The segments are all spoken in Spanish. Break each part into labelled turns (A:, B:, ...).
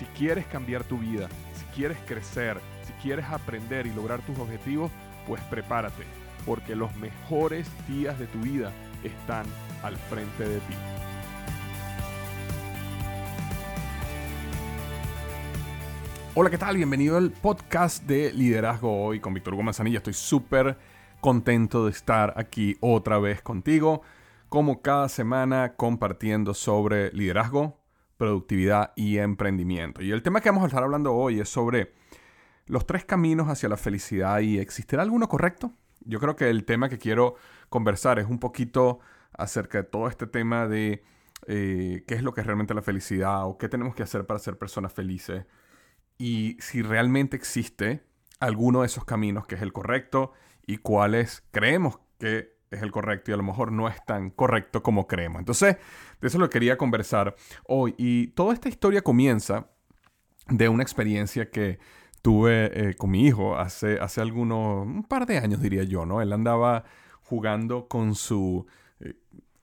A: Si quieres cambiar tu vida, si quieres crecer, si quieres aprender y lograr tus objetivos, pues prepárate, porque los mejores días de tu vida están al frente de ti. Hola, ¿qué tal? Bienvenido al podcast de Liderazgo Hoy con Víctor Hugo Manzanilla. Estoy súper contento de estar aquí otra vez contigo, como cada semana compartiendo sobre liderazgo, productividad y emprendimiento. Y el tema que vamos a estar hablando hoy es sobre los tres caminos hacia la felicidad y ¿existirá alguno correcto? Yo creo que el tema que quiero conversar es un poquito acerca de todo este tema de eh, qué es lo que es realmente la felicidad o qué tenemos que hacer para ser personas felices y si realmente existe alguno de esos caminos que es el correcto y cuáles creemos que es el correcto y a lo mejor no es tan correcto como creemos. Entonces, de eso lo quería conversar hoy. Y toda esta historia comienza de una experiencia que tuve eh, con mi hijo hace, hace algunos, un par de años diría yo, ¿no? Él andaba jugando con su eh,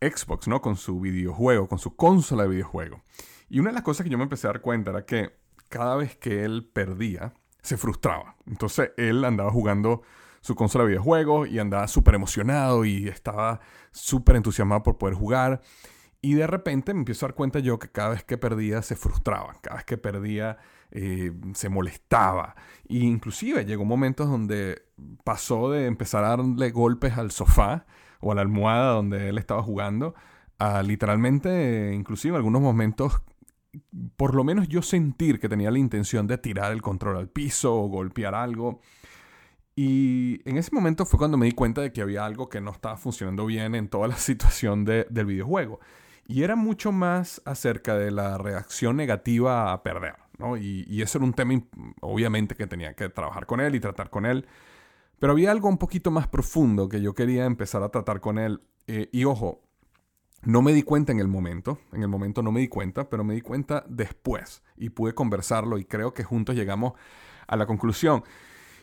A: Xbox, ¿no? Con su videojuego, con su consola de videojuego. Y una de las cosas que yo me empecé a dar cuenta era que cada vez que él perdía, se frustraba. Entonces él andaba jugando su consola de videojuegos y andaba súper emocionado y estaba súper entusiasmado por poder jugar. Y de repente me empiezo a dar cuenta yo que cada vez que perdía se frustraba, cada vez que perdía eh, se molestaba. E inclusive llegó momentos donde pasó de empezar a darle golpes al sofá o a la almohada donde él estaba jugando a literalmente, inclusive algunos momentos, por lo menos yo sentir que tenía la intención de tirar el control al piso o golpear algo. Y en ese momento fue cuando me di cuenta de que había algo que no estaba funcionando bien en toda la situación del videojuego. Y era mucho más acerca de la reacción negativa a perder. ¿no? Y, y eso era un tema, obviamente, que tenía que trabajar con él y tratar con él. Pero había algo un poquito más profundo que yo quería empezar a tratar con él. Eh, y ojo, no me di cuenta en el momento, en el momento no me di cuenta, pero me di cuenta después y pude conversarlo y creo que juntos llegamos a la conclusión.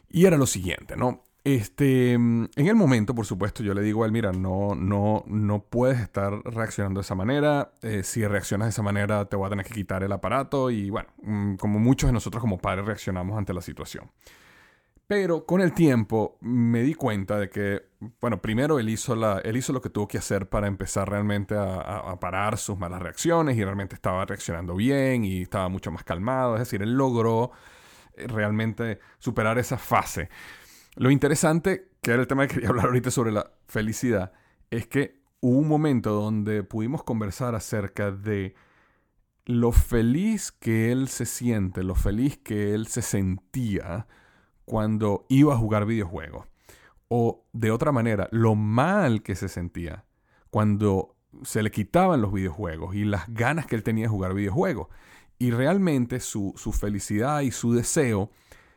A: Y era lo siguiente, ¿no? Este, en el momento, por supuesto, yo le digo a él, mira, no, no, no puedes estar reaccionando de esa manera. Eh, si reaccionas de esa manera, te voy a tener que quitar el aparato. Y bueno, mm, como muchos de nosotros como padres reaccionamos ante la situación. Pero con el tiempo me di cuenta de que, bueno, primero él hizo, la, él hizo lo que tuvo que hacer para empezar realmente a, a, parar sus malas reacciones y realmente estaba reaccionando bien y estaba mucho más calmado. Es decir, él logró realmente superar esa fase. Lo interesante, que era el tema que quería hablar ahorita sobre la felicidad, es que hubo un momento donde pudimos conversar acerca de lo feliz que él se siente, lo feliz que él se sentía cuando iba a jugar videojuegos. O de otra manera, lo mal que se sentía cuando se le quitaban los videojuegos y las ganas que él tenía de jugar videojuegos. Y realmente su, felicidad y su deseo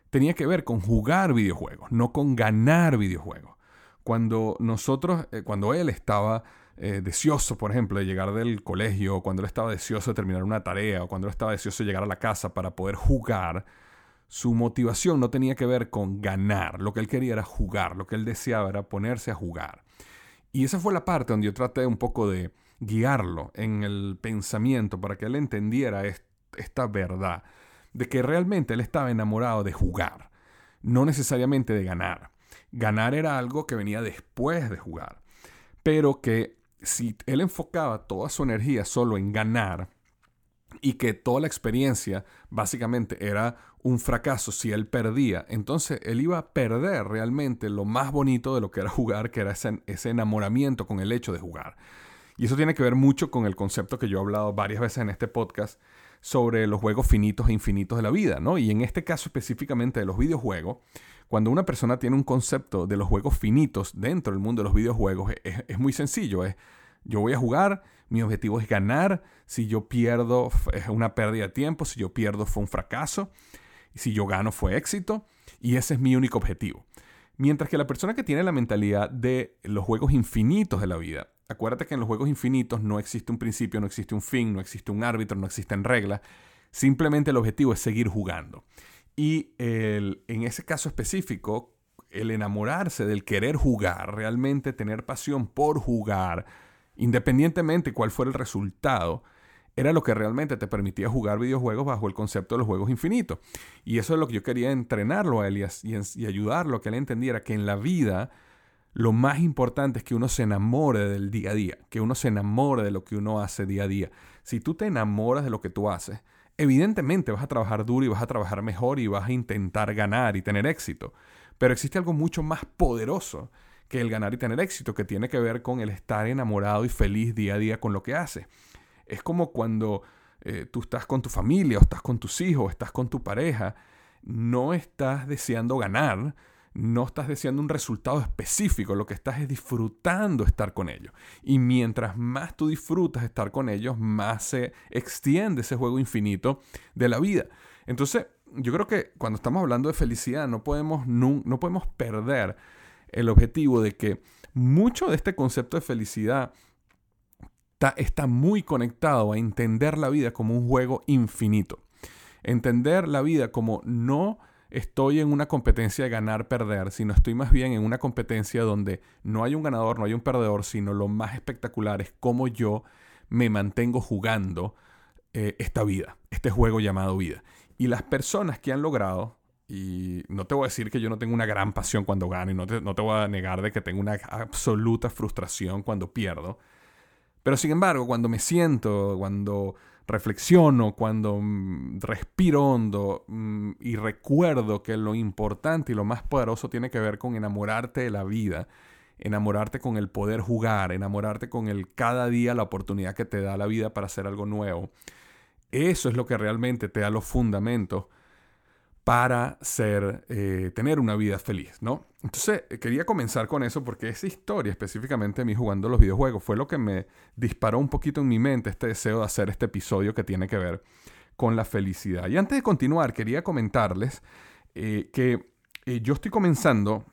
A: tenía que ver con jugar videojuegos, no con ganar videojuegos. Cuando nosotros, eh, cuando él estaba eh, deseoso, por ejemplo, de llegar del colegio, cuando él estaba deseoso de terminar una tarea, o cuando él estaba deseoso de llegar a la casa para poder jugar, su motivación no tenía que ver con ganar, lo que él quería era jugar, lo que él deseaba era ponerse a jugar. Y esa fue la parte donde yo traté un poco de guiarlo en el pensamiento para que él entendiera esta verdad, de que realmente él estaba enamorado de jugar, no necesariamente de ganar. Ganar era algo que venía después de jugar, pero que si él enfocaba toda su energía solo en ganar, y que toda la experiencia básicamente era un fracaso si él perdía, entonces él iba a perder realmente lo más bonito de lo que era jugar, que era ese, enamoramiento con el hecho de jugar. Y eso tiene que ver mucho con el concepto que yo he hablado varias veces en este podcast sobre los juegos finitos e infinitos de la vida, ¿no? Y en este caso específicamente de los videojuegos, cuando una persona tiene un concepto de los juegos finitos dentro del mundo de los videojuegos, es, muy sencillo, es Yo voy a jugar, mi objetivo es ganar, si yo pierdo es una pérdida de tiempo, si yo pierdo fue un fracaso, y si yo gano fue éxito, y ese es mi único objetivo. Mientras que la persona que tiene la mentalidad de los juegos infinitos de la vida, acuérdate que en los juegos infinitos no existe un principio, no existe un fin, no existe un árbitro, no existen reglas, simplemente el objetivo es seguir jugando. Y en ese caso específico, el enamorarse del querer jugar, realmente tener pasión por jugar, independientemente cuál fuera el resultado, era lo que realmente te permitía jugar videojuegos bajo el concepto de los juegos infinitos. Y eso es lo que yo quería entrenarlo a él y, y ayudarlo a que él entendiera que en la vida lo más importante es que uno se enamore del día a día, que uno se enamore de lo que uno hace día a día. Si tú te enamoras de lo que tú haces, evidentemente vas a trabajar duro y vas a trabajar mejor y vas a intentar ganar y tener éxito. Pero existe algo mucho más poderoso que el ganar y tener éxito, que tiene que ver con el estar enamorado y feliz día a día con lo que hace. Es como cuando eh, tú estás con tu familia, o estás con tus hijos, o estás con tu pareja, no estás deseando ganar, no estás deseando un resultado específico, lo que estás es disfrutando estar con ellos. Y mientras más tú disfrutas estar con ellos, más se extiende ese juego infinito de la vida. Entonces, yo creo que cuando estamos hablando de felicidad, no podemos, no, podemos perder el objetivo de que mucho de este concepto de felicidad está, está muy conectado a entender la vida como un juego infinito. Entender la vida como no estoy en una competencia de ganar-perder, sino estoy más bien en una competencia donde no hay un ganador, no hay un perdedor, sino lo más espectacular es cómo yo me mantengo jugando eh, esta vida, este juego llamado vida. Y las personas que han logrado y no te voy a decir que yo no tengo una gran pasión cuando gano y no te, no te voy a negar de que tengo una absoluta frustración cuando pierdo. Pero sin embargo, cuando me siento, cuando reflexiono, cuando mm, respiro hondo mm, y recuerdo que lo importante y lo más poderoso tiene que ver con enamorarte de la vida, enamorarte con el poder jugar, enamorarte con el cada día la oportunidad que te da la vida para hacer algo nuevo. Eso es lo que realmente te da los fundamentos para ser, eh, tener una vida feliz, ¿no? Entonces, eh, quería comenzar con eso porque esa historia, específicamente de mí jugando los videojuegos, fue lo que me disparó un poquito en mi mente este deseo de hacer este episodio que tiene que ver con la felicidad. Y antes de continuar, quería comentarles eh, que yo estoy comenzando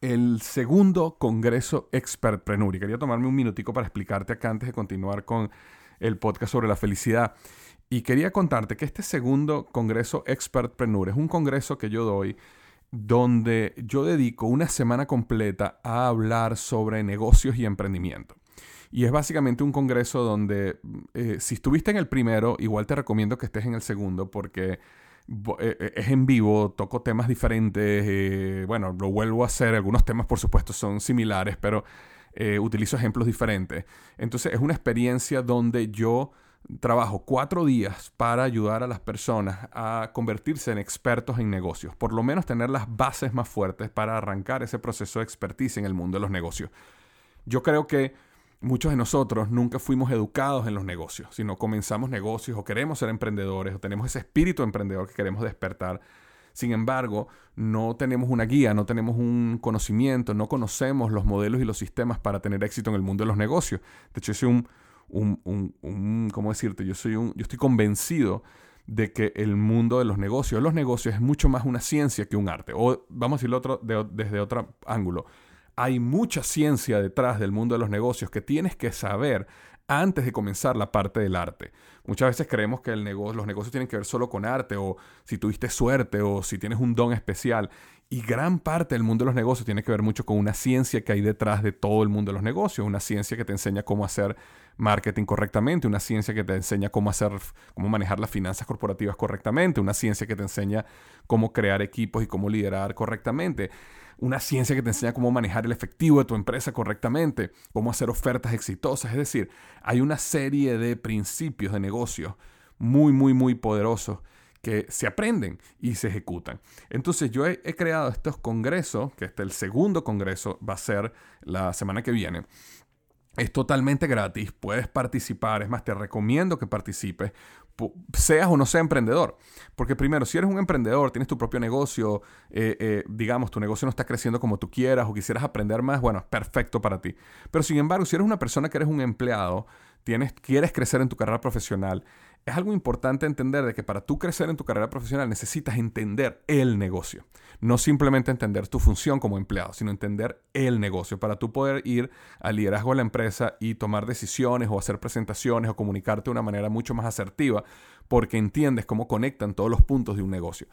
A: el segundo Congreso Expertpreneur. Y quería tomarme un minutico para explicarte acá antes de continuar con el podcast sobre la felicidad. Y quería contarte que este segundo Congreso Expertpreneur es un congreso que yo doy donde yo dedico una semana completa a hablar sobre negocios y emprendimiento. Y es básicamente un congreso donde eh, si estuviste en el primero, igual te recomiendo que estés en el segundo porque eh, eh, es en vivo, toco temas diferentes, bueno, lo vuelvo a hacer, algunos temas por supuesto son similares, pero utilizo ejemplos diferentes. Entonces es una experiencia donde yo trabajo cuatro días para ayudar a las personas a convertirse en expertos en negocios, por lo menos tener las bases más fuertes para arrancar ese proceso de expertise en el mundo de los negocios. Yo creo que muchos de nosotros nunca fuimos educados en los negocios, sino comenzamos negocios o queremos ser emprendedores o tenemos ese espíritu emprendedor que queremos despertar. Sin embargo, no tenemos una guía, no tenemos un conocimiento, no conocemos los modelos y los sistemas para tener éxito en el mundo de los negocios. De hecho, soy un un, un, ¿cómo decirte? Yo, soy un, yo estoy convencido de que el mundo de los negocios, los negocios es mucho más una ciencia que un arte. O vamos a decirlo otro, desde otro ángulo. Hay mucha ciencia detrás del mundo de los negocios que tienes que saber antes de comenzar la parte del arte. Muchas veces creemos que el negocio, los negocios tienen que ver solo con arte o si tuviste suerte o si tienes un don especial. Y gran parte del mundo de los negocios tiene que ver mucho con una ciencia que hay detrás de todo el mundo de los negocios, una ciencia que te enseña cómo hacer marketing correctamente, una ciencia que te enseña cómo hacer, cómo manejar las finanzas corporativas correctamente, una ciencia que te enseña cómo crear equipos y cómo liderar correctamente, una ciencia que te enseña cómo manejar el efectivo de tu empresa correctamente, cómo hacer ofertas exitosas. Es decir, hay una serie de principios de negocio muy, muy, muy poderosos que se aprenden y se ejecutan. Entonces yo he, creado estos congresos, que este el segundo congreso va a ser la semana que viene, Es totalmente gratis, puedes participar, es más, te recomiendo que participes, seas o no seas emprendedor. Porque primero, si eres un emprendedor, tienes tu propio negocio, eh, eh, digamos, tu negocio no está creciendo como tú quieras o quisieras aprender más, bueno, es perfecto para ti. Pero sin embargo, si eres una persona que eres un empleado, tienes, quieres crecer en tu carrera profesional, es algo importante entender de que para tú crecer en tu carrera profesional necesitas entender el negocio. No simplemente entender tu función como empleado, sino entender el negocio. Para tú poder ir al liderazgo de la empresa y tomar decisiones o hacer presentaciones o comunicarte de una manera mucho más asertiva porque entiendes cómo conectan todos los puntos de un negocio.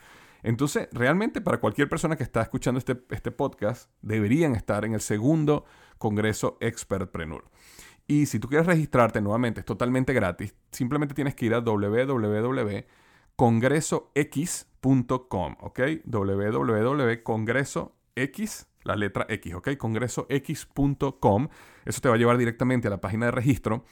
A: Entonces, realmente para cualquier persona que está escuchando este, este podcast, deberían estar en el segundo Congreso Expertpreneur. Y si tú quieres registrarte nuevamente, es totalmente gratis. Simplemente tienes que ir a www.congresox.com, ¿ok? www.congresox, la letra X, ¿ok? Congresox.com. Eso te va a llevar directamente a la página de registro.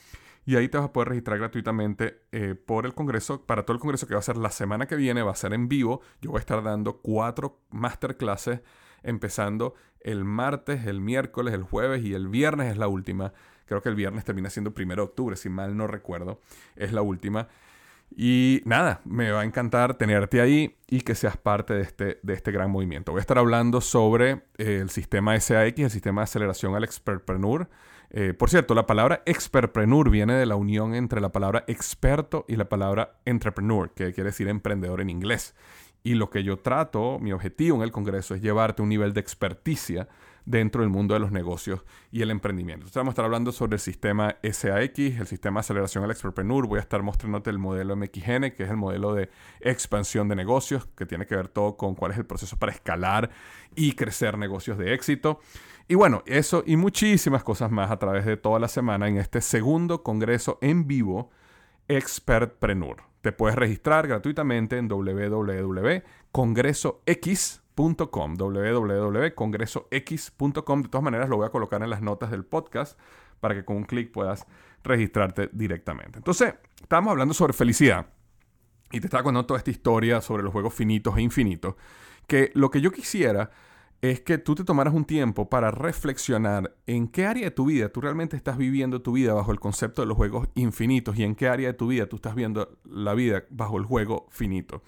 A: Y ahí te vas a poder registrar gratuitamente eh, por el Congreso, para todo el Congreso que va a ser la semana que viene, va a ser en vivo. Yo voy a estar dando cuatro masterclasses, empezando el martes, el miércoles, el jueves y el viernes es la última. Creo que el viernes termina siendo primero de octubre, si mal no recuerdo. Es la última. Y nada, me va a encantar tenerte ahí y que seas parte de este, de este gran movimiento. Voy a estar hablando sobre eh, el sistema SAX, el sistema de aceleración al expertpreneur. Eh, por cierto, la palabra expertpreneur viene de la unión entre la palabra experto y la palabra entrepreneur, que quiere decir emprendedor en inglés. Y lo que yo trato, mi objetivo en el Congreso es llevarte un nivel de experticia dentro del mundo de los negocios y el emprendimiento. Entonces vamos a estar hablando sobre el sistema SAX, el sistema de aceleración al expertpreneur. Voy a estar mostrándote el modelo MXN, que es el modelo de expansión de negocios, que tiene que ver todo con cuál es el proceso para escalar y crecer negocios de éxito. Y bueno, eso y muchísimas cosas más a través de toda la semana en este segundo congreso en vivo Expertpreneur. Te puedes registrar gratuitamente en www.congresox.com. De todas maneras, lo voy a colocar en las notas del podcast para que con un clic puedas registrarte directamente. Entonces, estábamos hablando sobre felicidad y te estaba contando toda esta historia sobre los juegos finitos e infinitos, que lo que yo quisiera es que tú te tomaras un tiempo para reflexionar en qué área de tu vida tú realmente estás viviendo tu vida bajo el concepto de los juegos infinitos y en qué área de tu vida tú estás viendo la vida bajo el juego finito.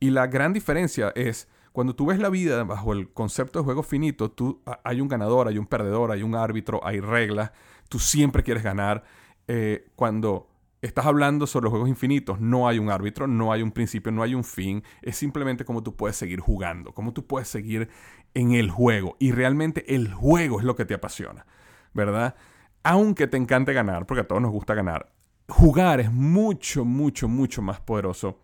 A: Y la gran diferencia es cuando tú ves la vida bajo el concepto de juego finito, tú, hay un ganador, hay un perdedor, hay un árbitro, hay reglas, tú siempre quieres ganar. Eh, cuando estás hablando sobre los juegos infinitos, no hay un árbitro, no hay un principio, no hay un fin, es simplemente cómo tú puedes seguir jugando, cómo tú puedes seguir en el juego. Y realmente el juego es lo que te apasiona, ¿verdad? Aunque te encante ganar, porque a todos nos gusta ganar, jugar es mucho, mucho, mucho más poderoso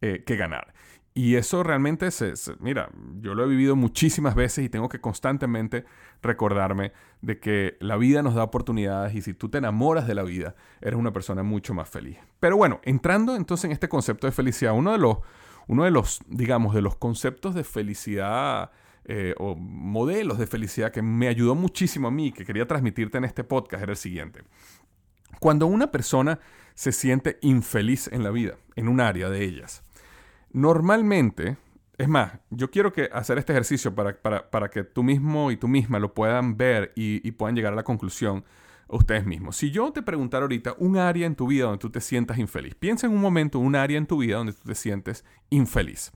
A: eh, que ganar. Y eso realmente se, mira, yo lo he vivido muchísimas veces y tengo que constantemente recordarme de que la vida nos da oportunidades y si tú te enamoras de la vida, eres una persona mucho más feliz. Pero bueno, entrando entonces en este concepto de felicidad, uno de los, uno de los digamos, de los conceptos de felicidad eh, o modelos de felicidad que me ayudó muchísimo a mí, que quería transmitirte en este podcast, era el siguiente. Cuando una persona se siente infeliz en la vida, en un área de ellas, Normalmente, es más, yo quiero que hacer este ejercicio para, que tú mismo y tú misma lo puedan ver y, puedan llegar a la conclusión ustedes mismos. Si yo te preguntara ahorita un área en tu vida donde tú te sientas infeliz, piensa en un momento un área en tu vida donde tú te sientes infeliz.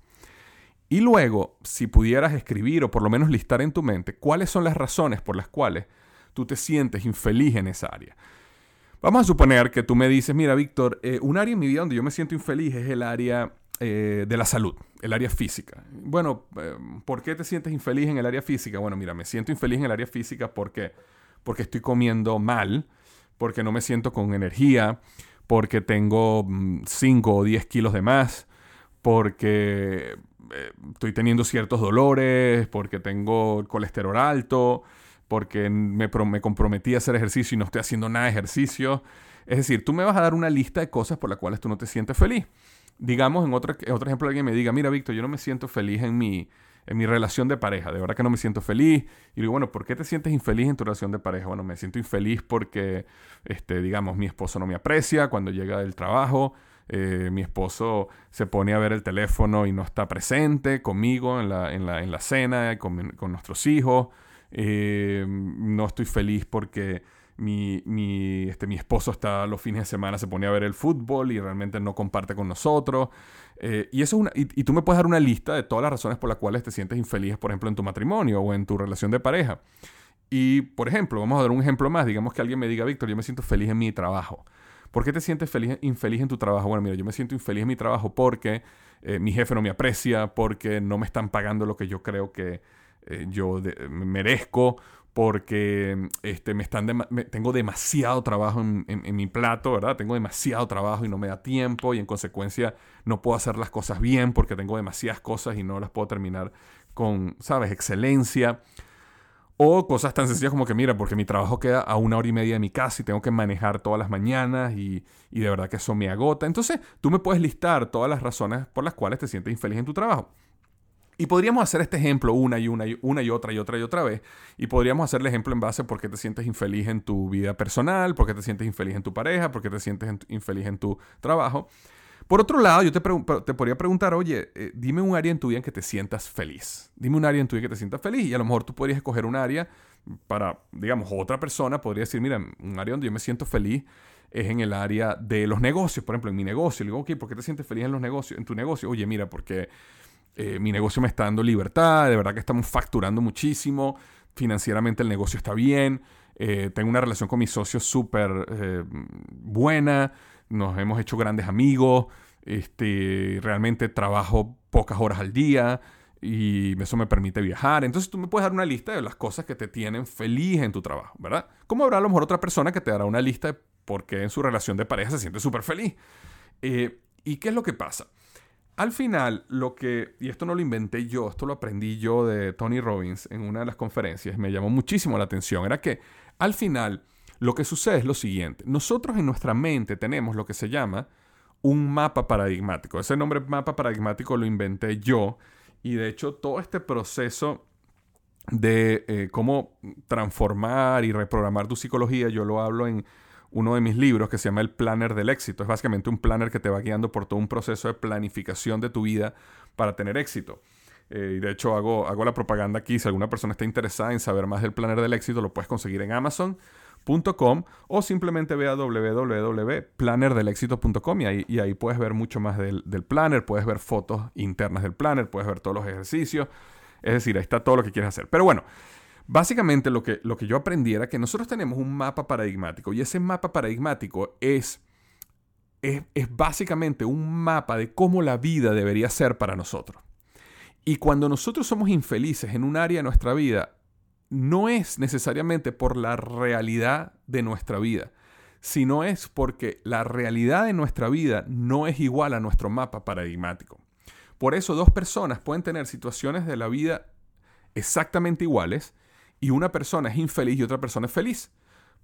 A: Y luego, si pudieras escribir o por lo menos listar en tu mente cuáles son las razones por las cuales tú te sientes infeliz en esa área. Vamos a suponer que tú me dices, mira, Víctor, eh, un área en mi vida donde yo me siento infeliz es el área eh, de la salud, el área física. Bueno, eh, ¿por qué te sientes infeliz en el área física? Bueno, mira, me siento infeliz en el área física porque, porque estoy comiendo mal, porque no me siento con energía, porque tengo 5 mm, o 10 kilos de más, porque eh, estoy teniendo ciertos dolores, porque tengo colesterol alto, porque me, me comprometí a hacer ejercicio y no estoy haciendo nada de ejercicio. Es decir, tú me vas a dar una lista de cosas por las cuales tú no te sientes feliz digamos, en otro, otro ejemplo, alguien me diga, mira, Víctor, yo no me siento feliz en mi, en mi relación de pareja, de verdad que no me siento feliz. Y digo, bueno, ¿por qué te sientes infeliz en tu relación de pareja? Bueno, me siento infeliz porque, este, digamos, mi esposo no me aprecia cuando llega del trabajo. Eh, mi esposo se pone a ver el teléfono y no está presente conmigo en la, en la, en la cena, con, con nuestros hijos. Eh, no estoy feliz porque mi, mi, este, mi esposo está los fines de semana, se pone a ver el fútbol y realmente no comparte con nosotros. Eh, y, eso es una, y, tú me puedes dar una lista de todas las razones por las cuales te sientes infeliz, por ejemplo, en tu matrimonio o en tu relación de pareja. Y, por ejemplo, vamos a dar un ejemplo más. Digamos que alguien me diga, Víctor, yo me siento feliz en mi trabajo. ¿Por qué te sientes feliz, infeliz en tu trabajo? Bueno, mira, yo me siento infeliz en mi trabajo porque eh, mi jefe no me aprecia, porque no me están pagando lo que yo creo que eh, yo merezco, porque este, me están tengo demasiado trabajo en, mi plato, ¿verdad? Tengo demasiado trabajo y no me da tiempo y en consecuencia no puedo hacer las cosas bien porque tengo demasiadas cosas y no las puedo terminar con, ¿sabes?, excelencia. O cosas tan sencillas como que, mira, porque mi trabajo queda a una hora y media de mi casa y tengo que manejar todas las mañanas y, y de verdad que eso me agota. Entonces, tú me puedes listar todas las razones por las cuales te sientes infeliz en tu trabajo. Y podríamos hacer este ejemplo una y una y una y otra y otra y otra vez. Y podríamos hacer el ejemplo en base a por qué te sientes infeliz en tu vida personal, por qué te sientes infeliz en tu pareja, por qué te sientes infeliz en tu trabajo. Por otro lado, yo te, te podría preguntar, oye, eh, dime un área en tu vida en que te sientas feliz. Dime un área en tu vida que te sientas feliz. Y a lo mejor tú podrías escoger un área para, digamos, otra persona podría decir, mira, un área donde yo me siento feliz es en el área de los negocios. Por ejemplo, en mi negocio. Le digo, ok, ¿por qué te sientes feliz en los negocios, en tu negocio? Oye, mira, porque eh, mi negocio me está dando libertad, de verdad que estamos facturando muchísimo, financieramente el negocio está bien, eh, tengo una relación con mis socios súper eh, buena, nos hemos hecho grandes amigos, este, realmente trabajo pocas horas al día y eso me permite viajar. Entonces tú me puedes dar una lista de las cosas que te tienen feliz en tu trabajo, ¿verdad? Como habrá a lo mejor otra persona que te dará una lista de por qué en su relación de pareja se siente súper feliz. ¿Y qué es lo que pasa? Al final, lo que, y esto no lo inventé yo, esto lo aprendí yo de Tony Robbins en una de las conferencias, me llamó muchísimo la atención, era que al final lo que sucede es lo siguiente, nosotros en nuestra mente tenemos lo que se llama un mapa paradigmático, ese nombre mapa paradigmático lo inventé yo y de hecho todo este proceso de eh, cómo transformar y reprogramar tu psicología, yo lo hablo en uno de mis libros que se llama El Planner del Éxito. Es básicamente un planner que te va guiando por todo un proceso de planificación de tu vida para tener éxito. Eh, y de hecho hago, hago la propaganda aquí. Si alguna persona está interesada en saber más del Planner del Éxito, lo puedes conseguir en Amazon.com o simplemente ve a www.plannerdelexito.com y ahí, y ahí puedes ver mucho más del, del planner, puedes ver fotos internas del planner, puedes ver todos los ejercicios. Es decir, ahí está todo lo que quieres hacer. Pero bueno, Básicamente lo que, lo que yo aprendí era que nosotros tenemos un mapa paradigmático y ese mapa paradigmático es, es, básicamente un mapa de cómo la vida debería ser para nosotros. Y cuando nosotros somos infelices en un área de nuestra vida, no es necesariamente por la realidad de nuestra vida, sino es porque la realidad de nuestra vida no es igual a nuestro mapa paradigmático. Por eso dos personas pueden tener situaciones de la vida exactamente iguales, y una persona es infeliz y otra persona es feliz.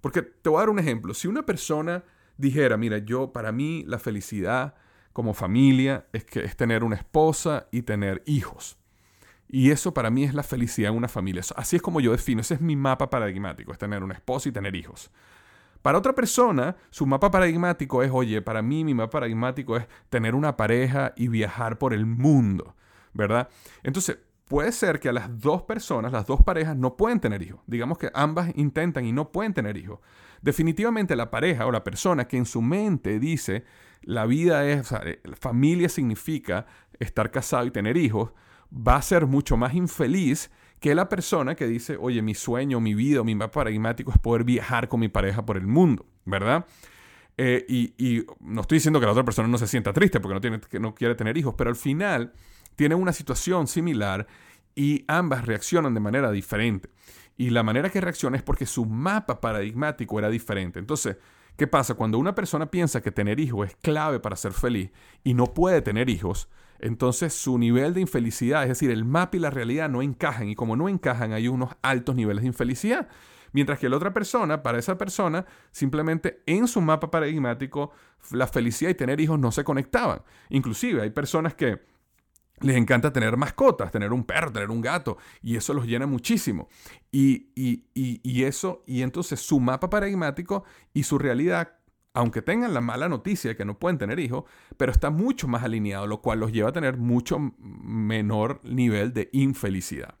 A: Porque te voy a dar un ejemplo. Si una persona dijera, mira, yo para mí la felicidad como familia es que es tener una esposa y tener hijos. Y eso para mí es la felicidad en una familia. Así es como yo defino, ese es mi mapa paradigmático, es tener una esposa y tener hijos. Para otra persona, su mapa paradigmático es, oye, para mí mi mapa paradigmático es tener una pareja y viajar por el mundo, ¿verdad? Entonces, puede ser que a las dos personas, las dos parejas, no pueden tener hijos. Digamos que ambas intentan y no pueden tener hijos. Definitivamente la pareja o la persona que en su mente dice la vida es, o sea, eh, familia significa estar casado y tener hijos, va a ser mucho más infeliz que la persona que dice, oye, mi sueño, mi vida, mi mapa paradigmático es poder viajar con mi pareja por el mundo, ¿verdad? Eh, y, no estoy diciendo que la otra persona no se sienta triste porque no, tiene, que no quiere tener hijos, pero al final tienen una situación similar y ambas reaccionan de manera diferente. Y la manera que reacciona es porque su mapa paradigmático era diferente. Entonces, ¿qué pasa? Cuando una persona piensa que tener hijos es clave para ser feliz y no puede tener hijos, entonces su nivel de infelicidad, es decir, el mapa y la realidad no encajan. Y como no encajan, hay unos altos niveles de infelicidad. Mientras que la otra persona, para esa persona, simplemente en su mapa paradigmático, la felicidad y tener hijos no se conectaban. Inclusive hay personas que les encanta tener mascotas, tener un perro, tener un gato, y eso los llena muchísimo. Y, eso, y entonces su mapa paradigmático y su realidad, aunque tengan la mala noticia de que no pueden tener hijos, pero está mucho más alineado, lo cual los lleva a tener mucho menor nivel de infelicidad.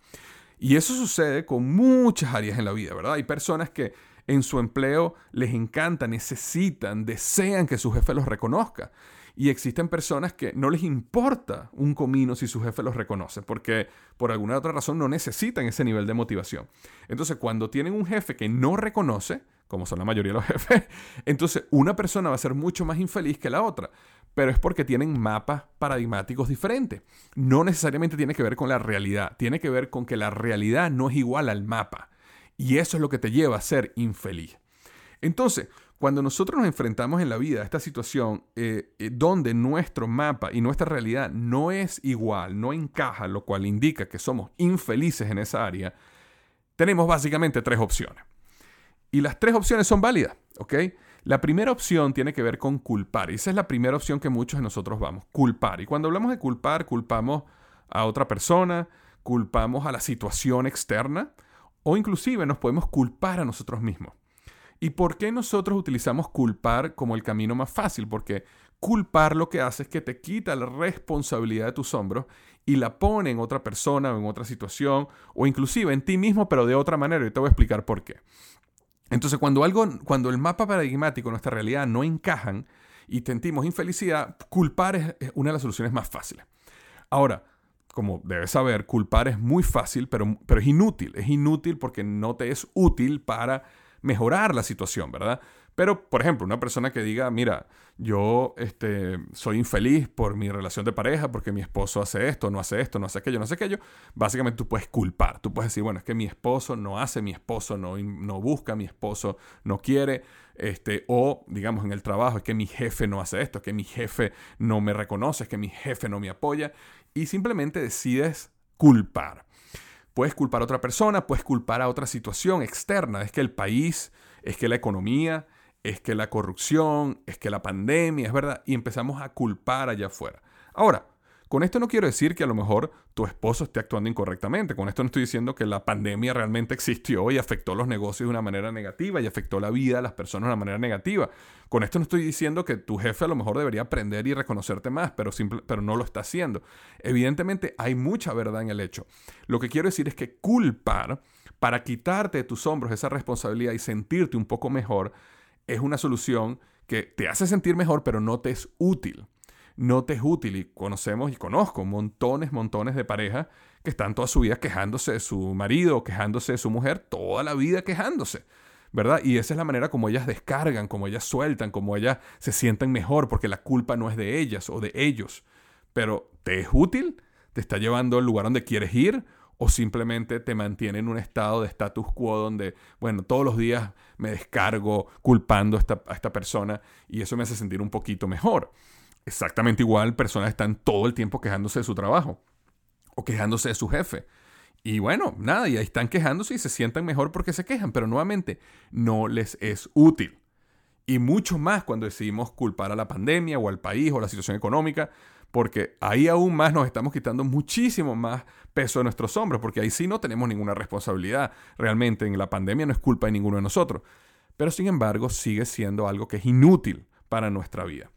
A: Y eso sucede con muchas áreas en la vida, ¿verdad? Hay personas que en su empleo les encanta, necesitan, desean que su jefe los reconozca. Y existen personas que no les importa un comino si su jefe los reconoce, porque por alguna otra razón no necesitan ese nivel de motivación. Entonces, cuando tienen un jefe que no reconoce, como son la mayoría de los jefes, entonces una persona va a ser mucho más infeliz que la otra. Pero es porque tienen mapas paradigmáticos diferentes. No necesariamente tiene que ver con la realidad, tiene que ver con que la realidad no es igual al mapa. Y eso es lo que te lleva a ser infeliz. Entonces, cuando nosotros nos enfrentamos en la vida a esta situación eh, eh, donde nuestro mapa y nuestra realidad no es igual, no encaja, lo cual indica que somos infelices en esa área, tenemos básicamente tres opciones. Y las tres opciones son válidas, ¿ok? La primera opción tiene que ver con culpar. Y esa es la primera opción que muchos de nosotros vamos, culpar. Y cuando hablamos de culpar, culpamos a otra persona, culpamos a la situación externa o inclusive nos podemos culpar a nosotros mismos. ¿Y por qué nosotros utilizamos culpar como el camino más fácil? Porque culpar lo que hace es que te quita la responsabilidad de tus hombros y la pone en otra persona o en otra situación o inclusive en ti mismo, pero de otra manera. Y te voy a explicar por qué. Entonces, cuando algo, cuando el mapa paradigmático, nuestra realidad no encajan y sentimos infelicidad, culpar es una de las soluciones más fáciles. Ahora, como debes saber, culpar es muy fácil, pero, pero es inútil. Es inútil porque no te es útil para mejorar la situación, ¿verdad? Pero, por ejemplo, una persona que diga, mira, yo este, soy infeliz por mi relación de pareja, porque mi esposo hace esto, no hace esto, no hace aquello, no hace aquello, básicamente tú puedes culpar. Tú puedes decir, bueno, es que mi esposo no hace, mi esposo no, no busca, mi esposo no quiere, este, o digamos en el trabajo, es que mi jefe no hace esto, es que mi jefe no me reconoce, es que mi jefe no me apoya, y simplemente decides culpar. Puedes culpar a otra persona, puedes culpar a otra situación externa. Es que el país, es que la economía, es que la corrupción, es que la pandemia, es verdad. Y empezamos a culpar allá afuera. Ahora, con esto no quiero decir que a lo mejor tu esposo esté actuando incorrectamente. Con esto no estoy diciendo que la pandemia realmente existió y afectó los negocios de una manera negativa y afectó la vida de las personas de una manera negativa. Con esto no estoy diciendo que tu jefe a lo mejor debería aprender y reconocerte más, pero, pero no lo está haciendo. Evidentemente hay mucha verdad en el hecho. Lo que quiero decir es que culpar para quitarte de tus hombros esa responsabilidad y sentirte un poco mejor es una solución que te hace sentir mejor, pero no te es útil no te es útil. Y conocemos y conozco montones, montones de parejas que están toda su vida quejándose de su marido, quejándose de su mujer, toda la vida quejándose. ¿verdad? Y esa es la manera como ellas descargan, como ellas sueltan, como ellas se sienten mejor, porque la culpa no es de ellas o de ellos. Pero ¿te es útil? ¿Te está llevando al lugar donde quieres ir? ¿O simplemente te mantiene en un estado de status quo donde, bueno, todos los días me descargo culpando a esta, a esta persona y eso me hace sentir un poquito mejor? Exactamente igual, personas están todo el tiempo quejándose de su trabajo o quejándose de su jefe. Y bueno, nada, y ahí están quejándose y se sientan mejor porque se quejan, pero nuevamente no les es útil. Y mucho más cuando decidimos culpar a la pandemia o al país o la situación económica, porque ahí aún más nos estamos quitando muchísimo más peso de nuestros hombros, porque ahí sí no tenemos ninguna responsabilidad. Realmente en la pandemia no es culpa de ninguno de nosotros. Pero sin embargo sigue siendo algo que es inútil para nuestra vida.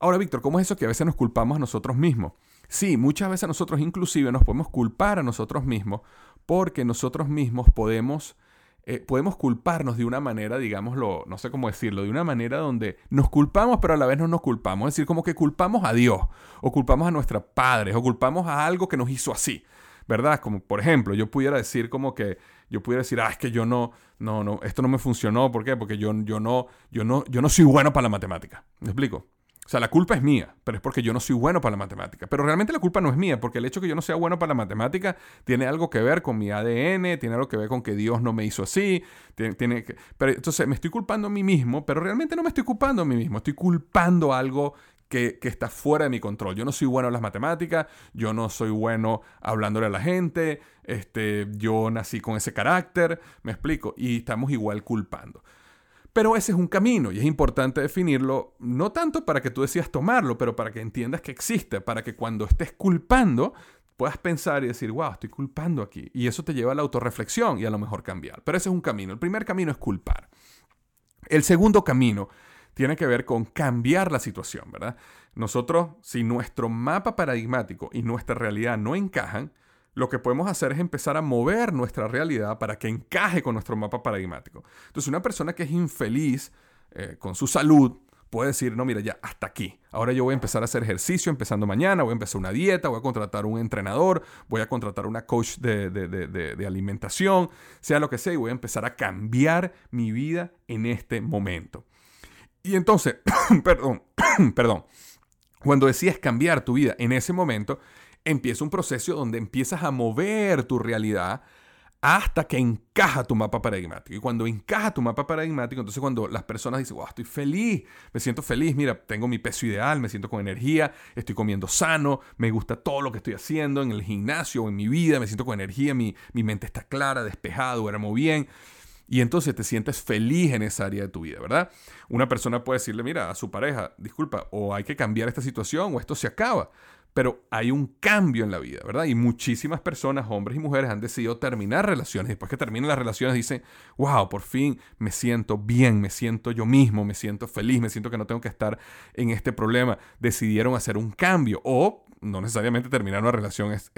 A: Ahora, Víctor, ¿cómo es eso que a veces nos culpamos a nosotros mismos? Sí, muchas veces nosotros inclusive nos podemos culpar a nosotros mismos porque nosotros mismos podemos, eh, podemos culparnos de una manera, digámoslo, no sé cómo decirlo, de una manera donde nos culpamos pero a la vez no nos culpamos. Es decir, como que culpamos a Dios o culpamos a nuestros padres o culpamos a algo que nos hizo así. ¿verdad? Como por ejemplo, yo pudiera decir como que yo pudiera decir, ah, es que yo no, no, no, esto no me funcionó, ¿por qué? Porque yo, yo no, yo no, yo no soy bueno para la matemática. ¿Me explico? O sea, la culpa es mía, pero es porque yo no soy bueno para la matemática. Pero realmente la culpa no es mía, porque el hecho de que yo no sea bueno para la matemática tiene algo que ver con mi ADN, tiene algo que ver con que Dios no me hizo así. Tiene, que, entonces me estoy culpando a mí mismo, pero realmente no me estoy culpando a mí mismo, estoy culpando algo que, que, está fuera de mi control. Yo no soy bueno en las matemáticas, yo no soy bueno hablándole a la gente, este, yo nací con ese carácter, me explico, y estamos igual culpando. Pero ese es un camino y es importante definirlo, no tanto para que tú decidas tomarlo, pero para que entiendas que existe, para que cuando estés culpando puedas pensar y decir, wow, estoy culpando aquí. Y eso te lleva a la autorreflexión y a lo mejor cambiar. Pero ese es un camino. El primer camino es culpar. El segundo camino tiene que ver con cambiar la situación, ¿verdad? Nosotros, si nuestro mapa paradigmático y nuestra realidad no encajan, lo que podemos hacer es empezar a mover nuestra realidad para que encaje con nuestro mapa paradigmático. Entonces, una persona que es infeliz eh, con su salud puede decir, no, mira, ya, hasta aquí. Ahora yo voy a empezar a hacer ejercicio empezando mañana, voy a empezar una dieta, voy a contratar un entrenador, voy a contratar una coach de, de alimentación, sea lo que sea, y voy a empezar a cambiar mi vida en este momento. Y entonces, perdón, perdón, cuando decides cambiar tu vida en ese momento, empieza un proceso donde empiezas a mover tu realidad hasta que encaja tu mapa paradigmático. Y cuando encaja tu mapa paradigmático, entonces cuando las personas dicen, wow, estoy feliz, me siento feliz, mira, tengo mi peso ideal, me siento con energía, estoy comiendo sano, me gusta todo lo que estoy haciendo en el gimnasio o en mi vida, me siento con energía, mi, mi mente está clara, despejada, duermo bien. Y entonces te sientes feliz en esa área de tu vida, ¿verdad? Una persona puede decirle, mira, a su pareja, disculpa, o hay que cambiar esta situación o esto se acaba pero hay un cambio en la vida, ¿verdad? Y muchísimas personas, hombres y mujeres, han decidido terminar relaciones. Después que terminan las relaciones dicen, wow, por fin me siento bien, me siento yo mismo, me siento feliz, me siento que no tengo que estar en este problema. Decidieron hacer un cambio o no necesariamente terminar una relación es,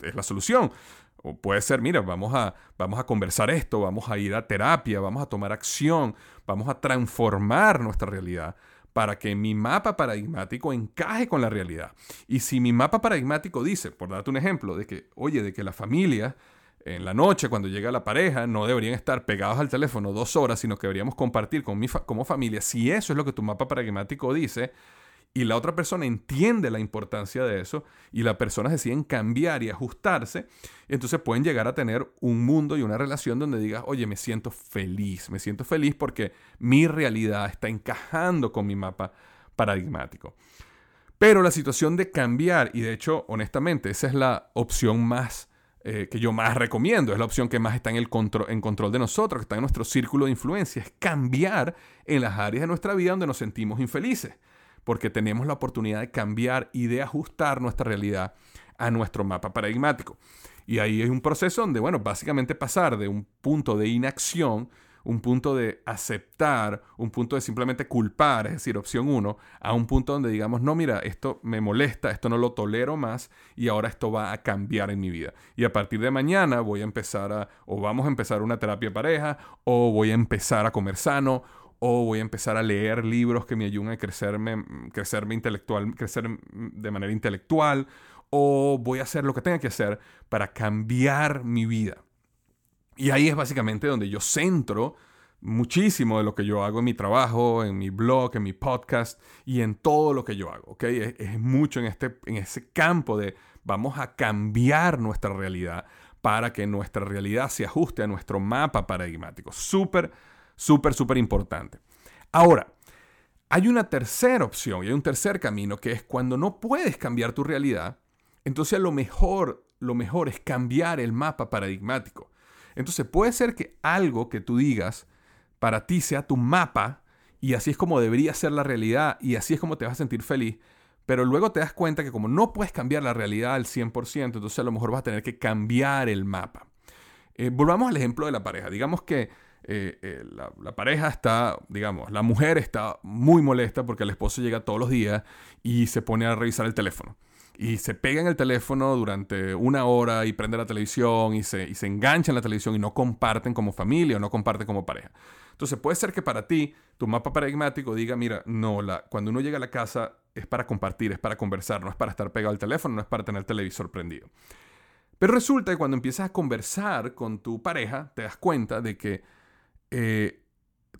A: la solución. O puede ser, mira, vamos a, vamos a conversar esto, vamos a ir a terapia, vamos a tomar acción, vamos a transformar nuestra realidad para que mi mapa paradigmático encaje con la realidad. Y si mi mapa paradigmático dice, por darte un ejemplo, de que, oye, de que la familia en la noche, cuando llega la pareja, no deberían estar pegados al teléfono dos horas, sino que deberíamos compartir como familia. Si eso es lo que tu mapa paradigmático dice, y la otra persona entiende la importancia de eso y las personas deciden cambiar y ajustarse, entonces pueden llegar a tener un mundo y una relación donde digas, oye, me siento feliz, me siento feliz porque mi realidad está encajando con mi mapa paradigmático. Pero la situación de cambiar, y de hecho, honestamente, esa es la opción más eh, que yo más recomiendo, es la opción que más está en, el control, en control de nosotros, que está en nuestro círculo de influencia, es cambiar en las áreas de nuestra vida donde nos sentimos infelices porque tenemos la oportunidad de cambiar y de ajustar nuestra realidad a nuestro mapa paradigmático. Y ahí es un proceso donde, bueno, básicamente pasar de un punto de inacción, un punto de aceptar, un punto de simplemente culpar, es decir, opción 1, a un punto donde digamos, no, mira, esto me molesta, esto no lo tolero más y ahora esto va a cambiar en mi vida. Y a partir de mañana voy a empezar a, o vamos a empezar una terapia pareja, o voy a empezar a comer sano, o voy a empezar a leer libros que me ayuden a crecerme, crecerme intelectual, crecer de manera intelectual, o voy a hacer lo que tenga que hacer para cambiar mi vida. Y ahí es básicamente donde yo centro muchísimo de lo que yo hago en mi trabajo, en mi blog, en mi podcast y en todo lo que yo hago. Es, es mucho en, este, en ese campo de vamos a cambiar nuestra realidad para que nuestra realidad se ajuste a nuestro mapa paradigmático. Súper Súper, súper importante. Ahora, hay una tercera opción y hay un tercer camino que es cuando no puedes cambiar tu realidad, entonces lo mejor, lo mejor es cambiar el mapa paradigmático. Entonces puede ser que algo que tú digas para ti sea tu mapa y así es como debería ser la realidad y así es como te vas a sentir feliz, pero luego te das cuenta que como no puedes cambiar la realidad al 100%, entonces a lo mejor vas a tener que cambiar el mapa. Eh, volvamos al ejemplo de la pareja. Digamos que eh, eh, la, pareja está, digamos, la mujer está muy molesta porque el esposo llega todos los días y se pone a revisar el teléfono. Y se pega en el teléfono durante una hora y prende la televisión y se, y se engancha en la televisión y no comparten como familia o no comparten como pareja. Entonces puede ser que para ti tu mapa paradigmático diga, mira, no, la, cuando uno llega a la casa es para compartir, es para conversar, no es para estar pegado al teléfono, no es para tener el televisor prendido. Pero resulta que cuando empiezas a conversar con tu pareja, te das cuenta de que eh,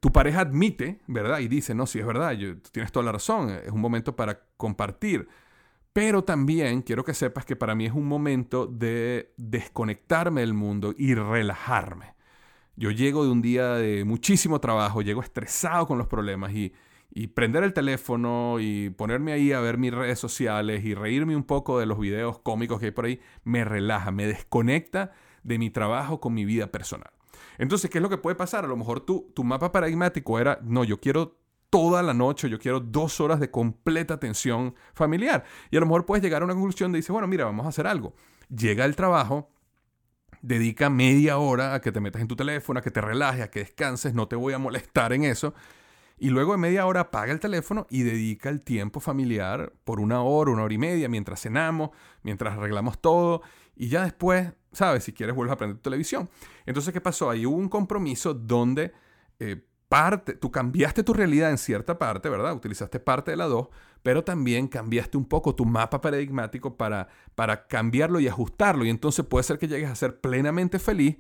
A: tu pareja admite, ¿verdad? Y dice, no, sí es verdad, tienes toda la razón, es un momento para compartir. Pero también quiero que sepas que para mí es un momento de desconectarme del mundo y relajarme. Yo llego de un día de muchísimo trabajo, llego estresado con los problemas y, y prender el teléfono y ponerme ahí a ver mis redes sociales y reírme un poco de los videos cómicos que hay por ahí, me relaja, me desconecta de mi trabajo con mi vida personal. Entonces, ¿qué es lo que puede pasar? A lo mejor tu, tu mapa paradigmático era, no, yo quiero toda la noche, yo quiero dos horas de completa atención familiar. Y a lo mejor puedes llegar a una conclusión de dice, bueno, mira, vamos a hacer algo. Llega el trabajo, dedica media hora a que te metas en tu teléfono, a que te relajes, a que descanses, no te voy a molestar en eso. Y luego de media hora apaga el teléfono y dedica el tiempo familiar por una hora, una hora y media, mientras cenamos, mientras arreglamos todo. Y ya después, ¿sabes? Si quieres, vuelves a prender tu televisión. Entonces, ¿qué pasó? Ahí hubo un compromiso donde eh, parte, tú cambiaste tu realidad en cierta parte, ¿verdad? Utilizaste parte de la dos, pero también cambiaste un poco tu mapa paradigmático para, para cambiarlo y ajustarlo. Y entonces puede ser que llegues a ser plenamente feliz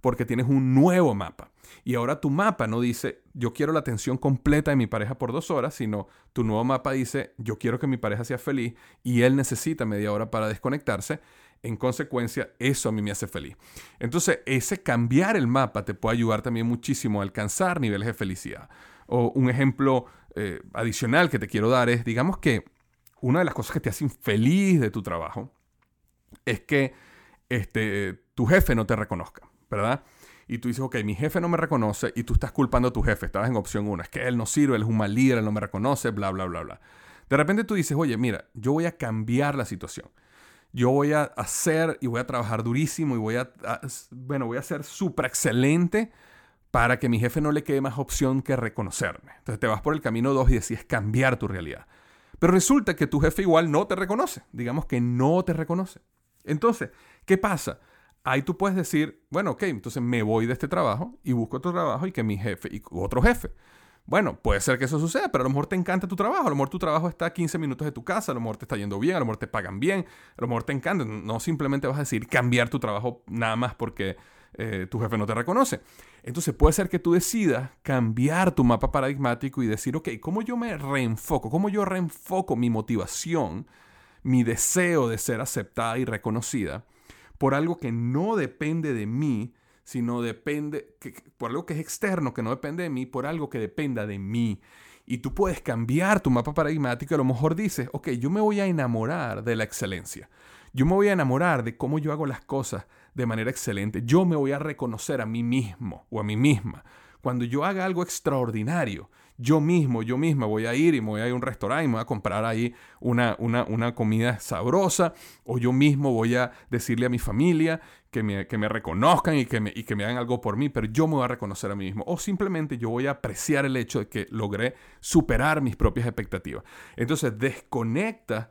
A: porque tienes un nuevo mapa. Y ahora tu mapa no dice, yo quiero la atención completa de mi pareja por dos horas, sino tu nuevo mapa dice, yo quiero que mi pareja sea feliz y él necesita media hora para desconectarse. En consecuencia, eso a mí me hace feliz. Entonces, ese cambiar el mapa te puede ayudar también muchísimo a alcanzar niveles de felicidad. O un ejemplo eh, adicional que te quiero dar es, digamos que una de las cosas que te hacen feliz de tu trabajo es que este, tu jefe no te reconozca. ¿verdad? Y tú dices, ok, mi jefe no me reconoce y tú estás culpando a tu jefe, estabas en opción 1, es que él no sirve, él es un mal líder, él no me reconoce, bla, bla, bla, bla. De repente tú dices, oye, mira, yo voy a cambiar la situación. Yo voy a hacer y voy a trabajar durísimo y voy a, bueno, voy a ser súper excelente para que mi jefe no le quede más opción que reconocerme. Entonces te vas por el camino 2 y decides cambiar tu realidad. Pero resulta que tu jefe igual no te reconoce. Digamos que no te reconoce. Entonces, ¿qué pasa? ahí tú puedes decir, bueno, ok, entonces me voy de este trabajo y busco otro trabajo y que mi jefe y otro jefe. Bueno, puede ser que eso suceda, pero a lo mejor te encanta tu trabajo, a lo mejor tu trabajo está a 15 minutos de tu casa, a lo mejor te está yendo bien, a lo mejor te pagan bien, a lo mejor te encanta. No simplemente vas a decir cambiar tu trabajo nada más porque eh, tu jefe no te reconoce. Entonces puede ser que tú decidas cambiar tu mapa paradigmático y decir, ok, ¿cómo yo me reenfoco? ¿Cómo yo reenfoco mi motivación, mi deseo de ser aceptada y reconocida? por algo que no depende de mí, sino depende, por algo que es externo, que no depende de mí, por algo que dependa de mí. Y tú puedes cambiar tu mapa paradigmático y a lo mejor dices, ok, yo me voy a enamorar de la excelencia. Yo me voy a enamorar de cómo yo hago las cosas de manera excelente. Yo me voy a reconocer a mí mismo o a mí misma. Cuando yo haga algo extraordinario, yo mismo, yo misma voy a ir y me voy a ir a un restaurante y me voy a comprar ahí una, una, comida sabrosa, o yo mismo voy a decirle a mi familia que me, que me reconozcan y que me, y que me hagan algo por mí, pero yo me voy a reconocer a mí mismo, o simplemente yo voy a apreciar el hecho de que logré superar mis propias expectativas. Entonces desconecta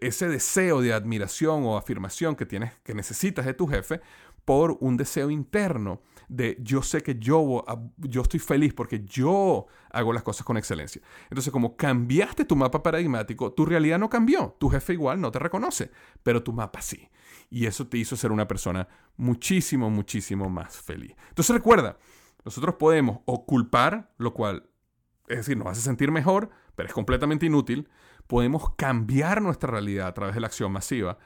A: ese deseo de admiración o afirmación que tienes que necesitas de tu jefe por un deseo interno de yo sé que yo, yo estoy feliz porque yo hago las cosas con excelencia. Entonces, como cambiaste tu mapa paradigmático, tu realidad no cambió. Tu jefe igual no te reconoce, pero tu mapa sí. Y eso te hizo ser una persona muchísimo, muchísimo más feliz. Entonces, recuerda, nosotros podemos o culpar, lo cual, es decir, nos hace sentir mejor, pero es completamente inútil. Podemos cambiar nuestra realidad a través de la acción masiva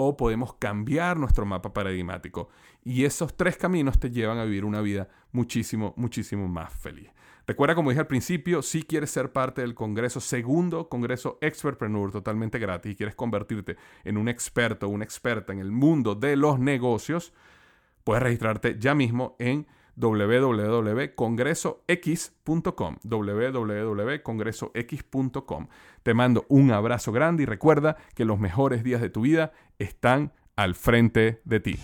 A: o podemos cambiar nuestro mapa paradigmático. Y esos tres caminos te llevan a vivir una vida muchísimo, muchísimo más feliz. Recuerda, como dije al principio, si quieres ser parte del Congreso, segundo Congreso Expertpreneur, totalmente gratis, y quieres convertirte en un experto una experta en el mundo de los negocios, puedes registrarte ya mismo en www.congresox.com www.congresox.com Te mando un abrazo grande y recuerda que los mejores días de tu vida están al frente de ti.